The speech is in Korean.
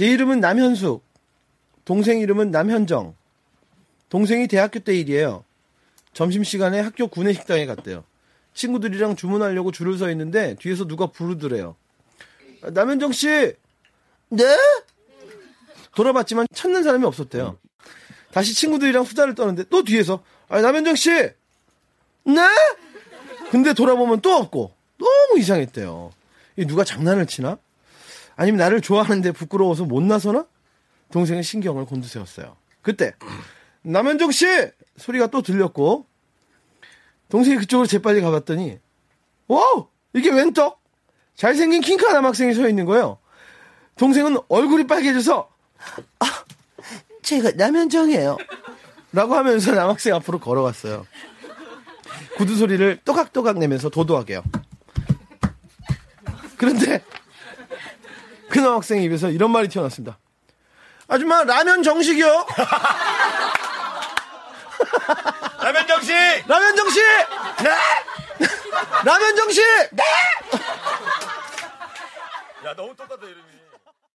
제 이름은 남현숙. 동생 이름은 남현정. 동생이 대학교 때 일이에요. 점심시간에 학교 구내식당에 갔대요. 친구들이랑 주문하려고 줄을 서 있는데 뒤에서 누가 부르더래요. 아, 남현정 씨! 네? 돌아봤지만 찾는 사람이 없었대요. 다시 친구들이랑 수다를 떠는데 또 뒤에서 아 남현정 씨! 네? 근데 돌아보면 또 없고 너무 이상했대요. 이 누가 장난을 치나? 아니면 나를 좋아하는데 부끄러워서 못 나서나? 동생의 신경을 곤두세웠어요. 그때 남현정 씨 소리가 또 들렸고 동생이 그쪽으로 재빨리 가봤더니 와우 이게 웬 떡? 잘생긴 킹카 남학생이 서 있는 거예요. 동생은 얼굴이 빨개져서 아 제가 남현정이에요. 라고 하면서 남학생 앞으로 걸어갔어요. 구두 소리를 또각또각 내면서 도도하게요. 그런데 그 남학생 입에서 이런 말이 튀어나왔습니다. 아줌마 라면 정식이요. 라면 정식. 라면 정식. 네. 라면 정식. 네. 야 너무 똑같다 이름이.